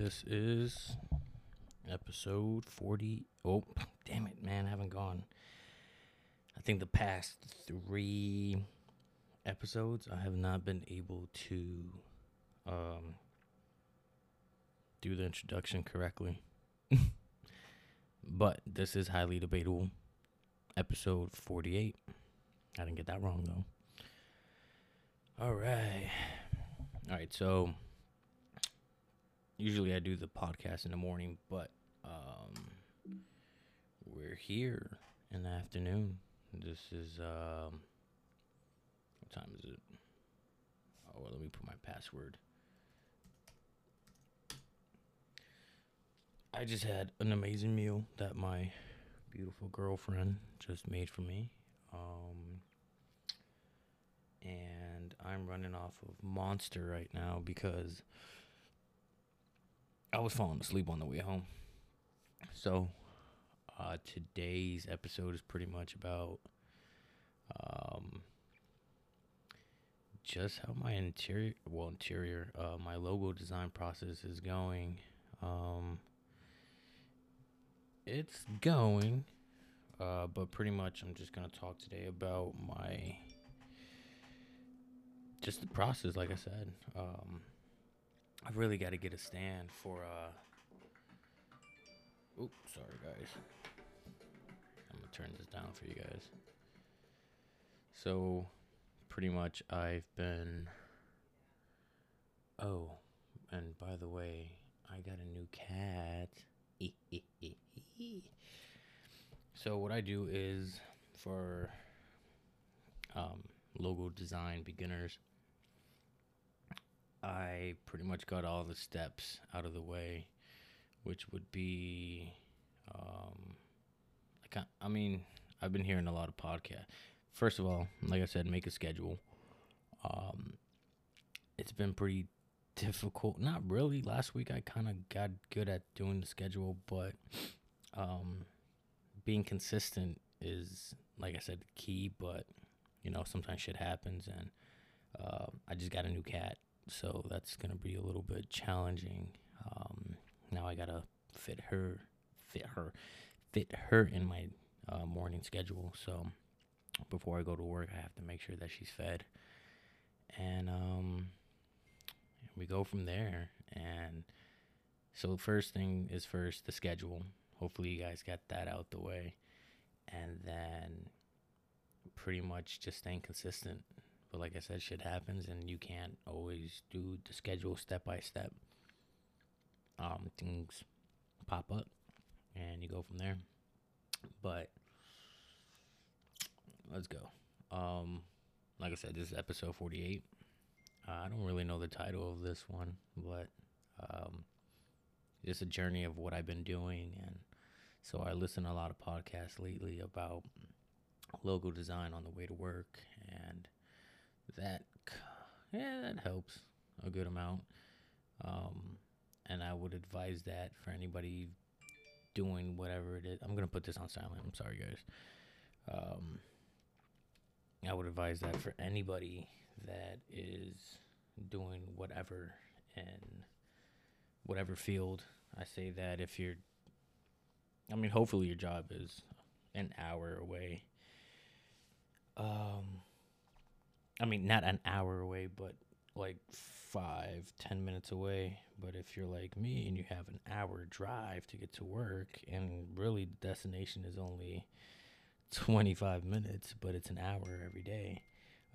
This is episode 40. Oh, damn it, man. I haven't gone. I think the past three episodes, I have not been able to um, do the introduction correctly. but this is highly debatable. Episode 48. I didn't get that wrong, though. All right. All right, so usually I do the podcast in the morning, but um, we're here in the afternoon. This is um, what time is it? Oh, well, let me put my password. I just had an amazing meal that my beautiful girlfriend just made for me. Um, and I'm running off of Monster right now because I was falling asleep on the way home. So, uh, today's episode is pretty much about um, just how my interior, well, interior, uh, my logo design process is going. Um, it's going, uh, but pretty much I'm just gonna talk today about my just the process. Like I said, um, I've really got to get a stand for. uh Oops, sorry guys. I'm gonna turn this down for you guys. So, pretty much, I've been. Oh, and by the way, I got a new cat. so what I do is for um, logo design beginners. I pretty much got all the steps out of the way, which would be, um, I can't, I mean, I've been hearing a lot of podcasts. First of all, like I said, make a schedule. Um, it's been pretty difficult. Not really. Last week I kind of got good at doing the schedule, but um, being consistent is, like I said, the key. But you know, sometimes shit happens, and uh, I just got a new cat, so that's gonna be a little bit challenging. Um, now I gotta fit her, fit her, fit her in my uh, morning schedule. So before I go to work, I have to make sure that she's fed, and um, we go from there. And so first thing is first the schedule. Hopefully you guys got that out the way, and then pretty much just staying consistent. But like I said, shit happens, and you can't always do the schedule step by step. Um, things pop up, and you go from there. But let's go. Um, like I said, this is episode forty-eight. Uh, I don't really know the title of this one, but um, just a journey of what I've been doing, and so I listen to a lot of podcasts lately about logo design on the way to work, and that yeah, that helps a good amount. Um, and I would advise that for anybody doing whatever it is. I'm gonna put this on silent. I'm sorry, guys. Um, I would advise that for anybody that is doing whatever in whatever field. I say that if you're, I mean, hopefully your job is an hour away um, I mean, not an hour away, but like five, ten minutes away. But if you're like me and you have an hour drive to get to work, and really the destination is only 25 minutes, but it's an hour every day,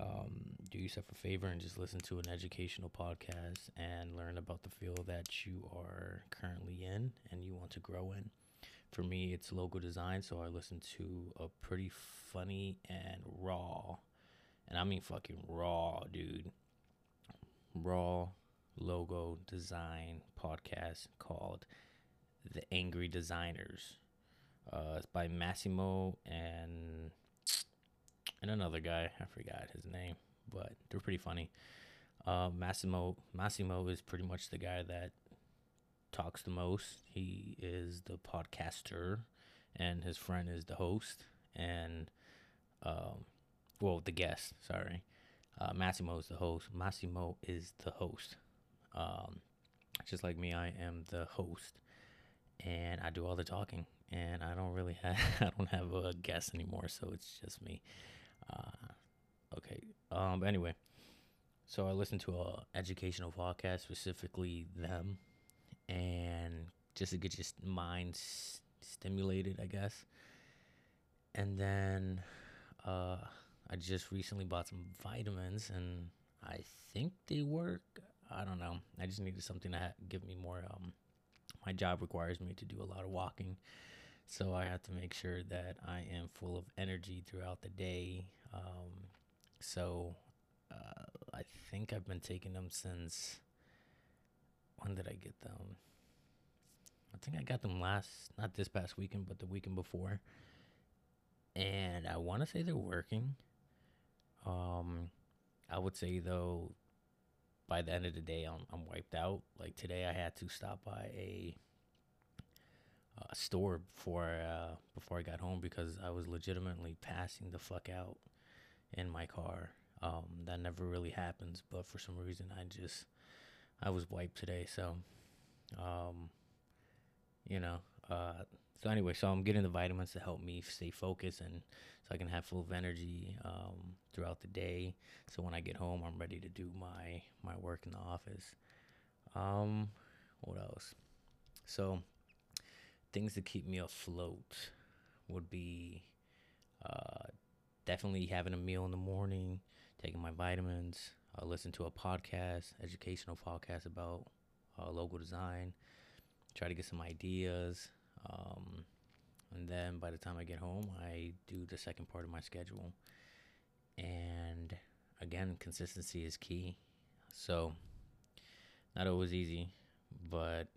um, do yourself a favor and just listen to an educational podcast and learn about the field that you are currently in and you want to grow in for me it's logo design so i listen to a pretty funny and raw and i mean fucking raw dude. Raw logo design podcast called the angry designers. Uh, it's by massimo and and another guy. I forgot his name but they're pretty funny. Uh, massimo massimo is pretty much the guy that talks the most. He is the podcaster, and his friend is the host, and um, well, the guest. Sorry, uh, Massimo is the host. Massimo is the host. Um, just like me, I am the host, and I do all the talking. And I don't really have I don't have a guest anymore, so it's just me. Uh, okay. Um. Anyway, so I listen to a educational podcast, specifically them, and just to get your mind s- stimulated, I guess. And then uh, I just recently bought some vitamins, and I think they work. I don't know. I just needed something to ha- give me more. Um, my job requires me to do a lot of walking, so I have to make sure that I am full of energy throughout the day. Um, so uh, I think I've been taking them since. When did I get them? I think I got them last, not this past weekend, but the weekend before. And I want to say they're working. Um, I would say though, by the end of the day, I'm I'm wiped out. Like today, I had to stop by a, a store before uh, before I got home because I was legitimately passing the fuck out in my car. Um, that never really happens, but for some reason, I just I was wiped today. So, um, you know, uh, so anyway, so I'm getting the vitamins to help me stay focused and so I can have full of energy um, throughout the day. So when I get home, I'm ready to do my my work in the office. Um, what else? So things to keep me afloat would be uh, definitely having a meal in the morning, taking my vitamins, uh, listen to a podcast, educational podcast about uh, design, try to get some ideas. Um, and then by the time I get home, I do the second part of my schedule. And again, consistency is key. So, not always easy, but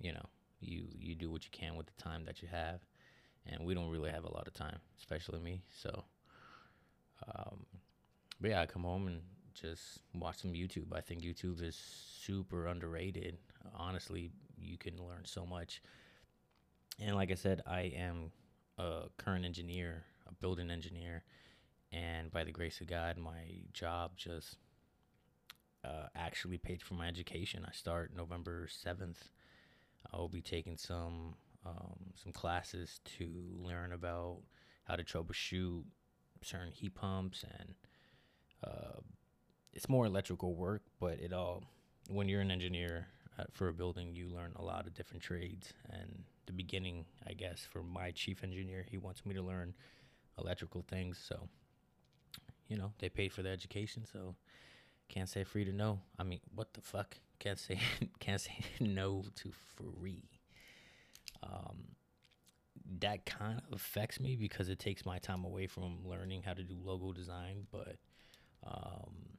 you know, you you do what you can with the time that you have. And we don't really have a lot of time, especially me. So, um, but yeah, I come home and just watch some YouTube. I think YouTube is super underrated. Honestly, you can learn so much. And like I said, I am a current engineer, a building engineer, and by the grace of God, my job just uh, actually paid for my education. I start November seventh. I will be taking some um, some classes to learn about how to troubleshoot certain heat pumps and uh, it's more electrical work, but it all when you're an engineer for a building, you learn a lot of different trades. And the beginning, I guess, for my chief engineer, he wants me to learn electrical things. So, you know, they paid for the education, so can't say free to no. I mean, what the fuck? Can't say can't say no to free. Um, that kind of affects me because it takes my time away from learning how to do logo design. But um,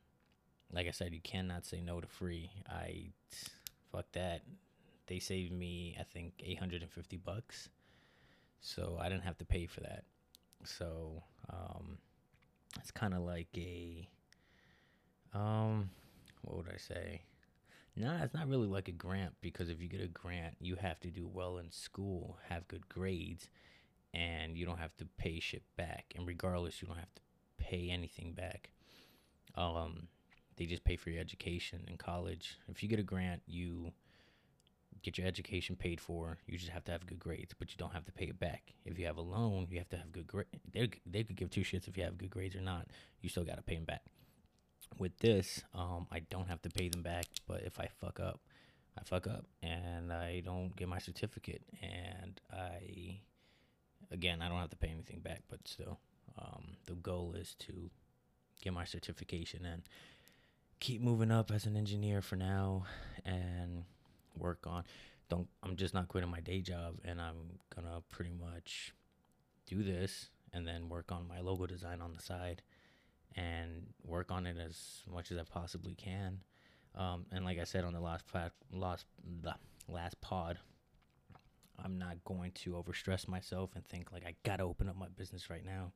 like I said, you cannot say no to free. I fuck that. They saved me, I think, eight hundred and fifty bucks, so I didn't have to pay for that. So um, it's kind of like a um, what would I say? Nah, it's not really like a grant because if you get a grant, you have to do well in school, have good grades, and you don't have to pay shit back. And regardless, you don't have to pay anything back. Um, they just pay for your education in college. If you get a grant, you get your education paid for. You just have to have good grades, but you don't have to pay it back. If you have a loan, you have to have good grades. They they could give two shits if you have good grades or not. You still got to pay them back. With this, um, I don't have to pay them back, but if I fuck up, I fuck up and I don't get my certificate, and I, again, I don't have to pay anything back, but still, um, the goal is to get my certification and keep moving up as an engineer for now, and work on. Don't I'm just not quitting my day job, and I'm gonna pretty much do this and then work on my logo design on the side and work on it as much as I possibly can. Um, and like I said on the last plat- last the last pod, I'm not going to overstress myself and think like I gotta open up my business right now,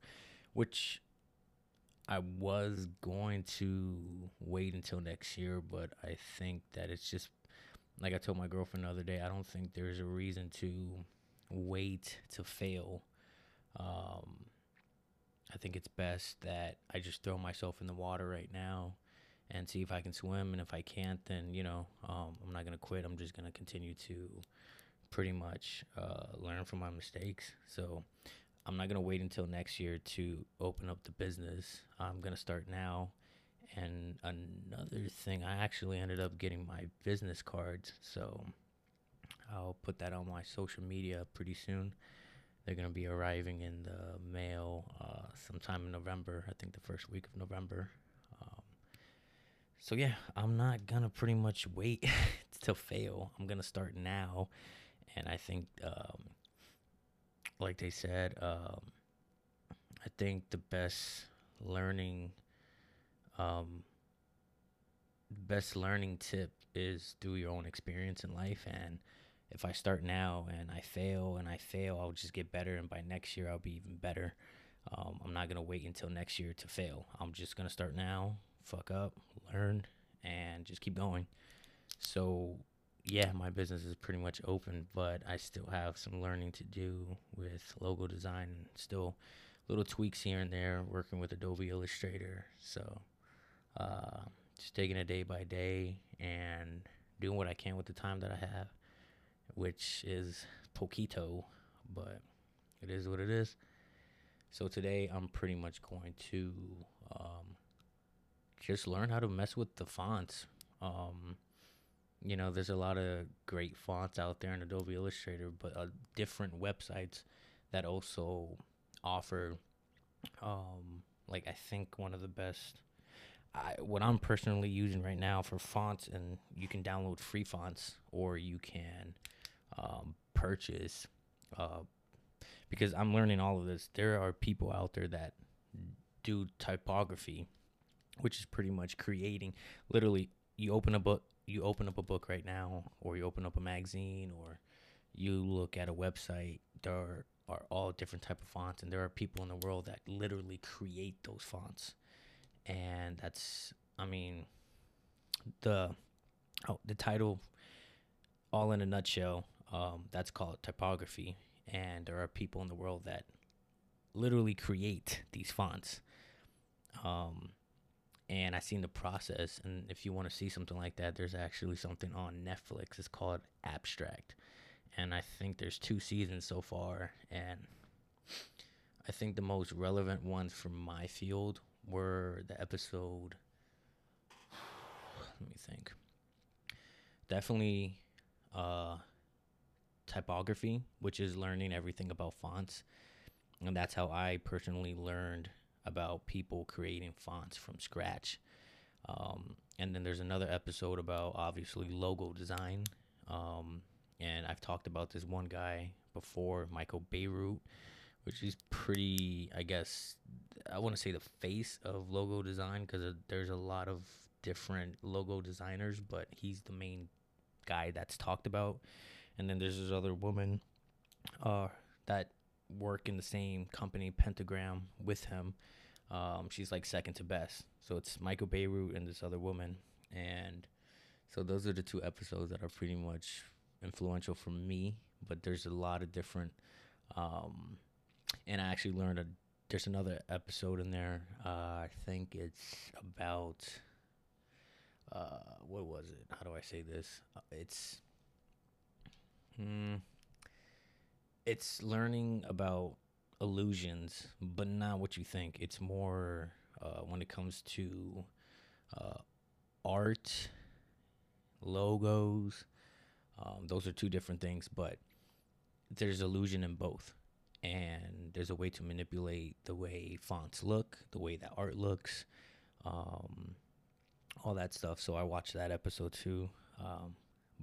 which I was going to wait until next year, but I think that it's just like I told my girlfriend the other day. I don't think there's a reason to wait to fail. Um, I think it's best that I just throw myself in the water right now and see if I can swim. And if I can't, then you know um, I'm not gonna quit. I'm just gonna continue to pretty much uh, learn from my mistakes. So I'm not gonna wait until next year to open up the business. I'm gonna start now. And another thing, I actually ended up getting my business cards, so I'll put that on my social media pretty soon. They're gonna be arriving in the mail uh, sometime in November. I think the first week of November. Um, so yeah, I'm not gonna pretty much wait to fail. I'm gonna start now, and I think, um, like they said, um, I think the best learning, um, best learning tip is through your own experience in life and if I start now and I fail and I fail, I'll just get better. And by next year, I'll be even better. Um, I'm not to wait until next year to fail. I'm just to start now, fuck up, learn, and just keep going. So, yeah, my business is pretty much open, but I still have some learning to do with logo design and still little tweaks here and there, working with Adobe Illustrator. So, uh, just taking it day by day and doing what I can with the time that I have which is poquito, but it is what it is. So today I'm pretty much going to um, just learn how to mess with the fonts. Um, you know, there's a lot of great fonts out there in Adobe Illustrator, but uh, different websites that also offer, um, like I think one of the best. I, what I'm personally using right now for fonts, and you can download free fonts, or you can um, purchase uh, because I'm learning all of this. There are people out there that do typography, which is pretty much creating. Literally, you open a book, you open up a book right now, or you open up a magazine, or you look at a website. There are, are all different type of fonts, and there are people in the world that literally create those fonts, and that's, I mean, the oh, the title, all in a nutshell, um, that's called typography, and there are people in the world that literally create these fonts. Um, and I seen the process. And if you want to see something like that, there's actually something on Netflix. It's called Abstract, and I think there's two seasons so far. And I think the most relevant ones from my field were the episode. Let me think. Definitely, uh, typography, which is learning everything about fonts. And that's how I personally learned about people creating fonts from scratch. Um, and then there's another episode about obviously logo design. Um, and I've talked about this one guy before, Michael Bierut, which is pretty, I guess, I want to say the face of logo design because there's a lot of different logo designers, but he's the main guy that's talked about and then there's this other woman uh, that work in the same company, Pentagram, with him. Um, she's like second to best. So it's Michael Bierut and this other woman, and so those are the two episodes that are pretty much influential for me. But there's a lot of different, um, and I actually learned a. There's another episode in there. Uh, I think it's about. Uh, what was it? How do I say this? Uh, it's Mm, it's learning about illusions, but not what you think. It's more uh, when it comes to uh, art, logos. Um, those are two different things, but there's illusion in both. And there's a way to manipulate the way fonts look, the way that art looks, um, all that stuff. So I watched that episode too. Um,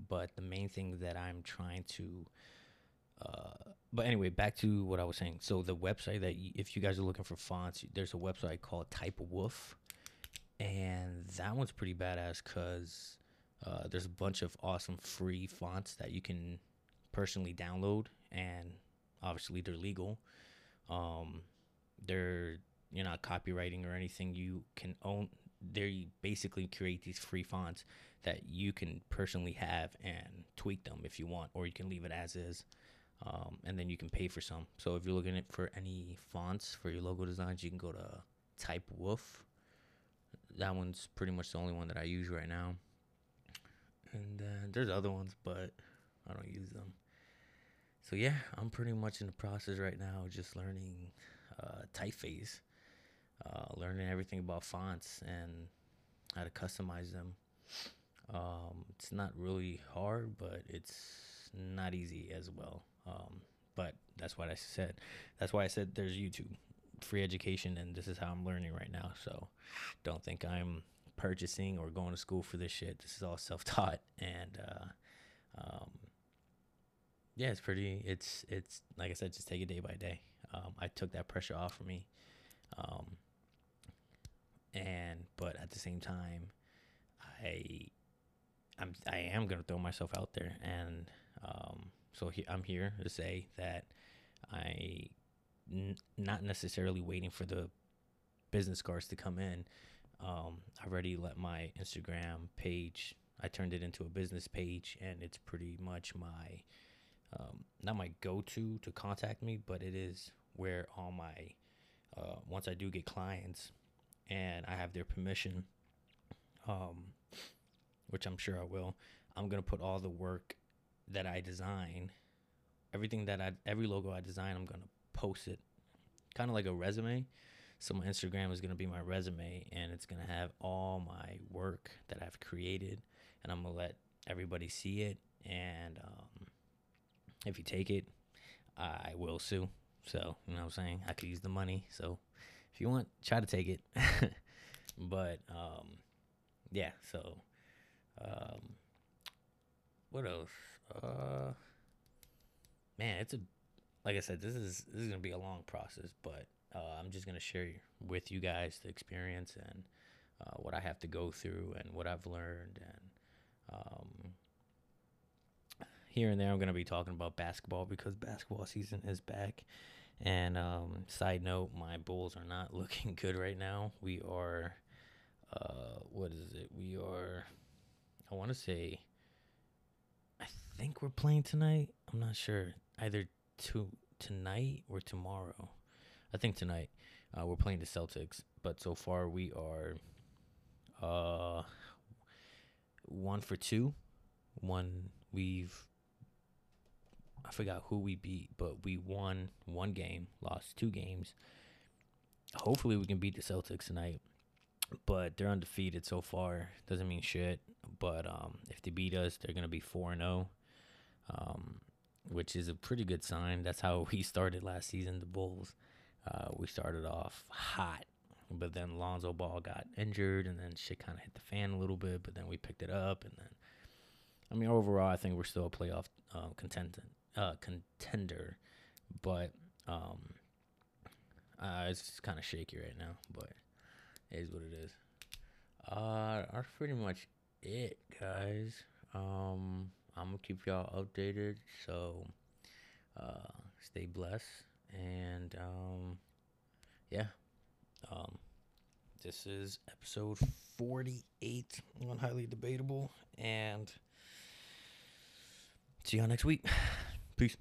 but the main thing that I'm trying to uh, but anyway, back to what I was saying. So the website that y- if you guys are looking for fonts, there's a website called Typewolf, and that one's pretty badass because uh, there's a bunch of awesome free fonts that you can personally download, and obviously they're legal. Um, they're you're not copywriting or anything. You can own. They basically create these free fonts that you can personally have and tweak them if you want, or you can leave it as is. Um, and then you can pay for some. So if you're looking for any fonts for your logo designs, you can go to Typewolf. that one's pretty much the only one that I use right now. And uh, there's other ones, but I don't use them. So yeah, I'm pretty much in the process right now, just learning uh, typeface, uh, learning everything about fonts and how to customize them. Um, it's not really hard, but it's not easy as well. Um, but that's what I said. That's why I said there's YouTube, free education, and this is how I'm learning right now. So don't think I'm purchasing or going to school for this shit. This is all self taught, and uh, um, yeah, it's pretty. It's it's like I said, just take it day by day. Um, I took that pressure off of me, um, and but at the same time, I I'm I am gonna throw myself out there, and um, so he, I'm here to say that I n- not necessarily waiting for the business cards to come in. Um, I already let my Instagram page. I turned it into a business page, and it's pretty much my um, not my go-to to contact me, but it is where all my uh, once I do get clients and I have their permission, um, which I'm sure I will. I'm gonna put all the work that I design, everything that I every logo I design, I'm gonna post it, kind of like a resume. So my Instagram is gonna be my resume, and it's gonna have all my work that I've created, and I'm gonna let everybody see it. And um, if you take it, I will sue. So you know what I'm saying. I could use the money. So if you want, try to take it. but um, yeah. So um, what else? Uh, man, it's a like I said, this is this is gonna be a long process, but uh, I'm just gonna share with you guys the experience and uh, what I have to go through and what I've learned and um, here and there I'm gonna be talking about basketball because basketball season is back. And um, side note, my Bulls are not looking good right now. We are, uh, what is it? We are, I want to say think we're playing tonight. I'm not sure. Either to tonight or tomorrow. I think tonight. Uh, we're playing the Celtics, but so far we are uh one for two. One we've I forgot who we beat, but we won one game, lost two games. Hopefully we can beat the Celtics tonight. But they're undefeated so far. Doesn't mean shit. But um, if they beat us, they're gonna be four and zero. Um, which is a pretty good sign. That's how we started last season, the Bulls. Uh, we started off hot, but then Lonzo Ball got injured, and then shit kind of hit the fan a little bit. But then we picked it up, and then, I mean, overall, I think we're still a playoff uh, contender. Uh, contender, but um, uh, it's kind of shaky right now. But it is what it is. Uh, that's pretty much it, guys. Um, I'm gonna keep y'all updated. So uh, stay blessed, and um, yeah, um, this is episode 48 on highly debatable, and see y'all next week. Peace.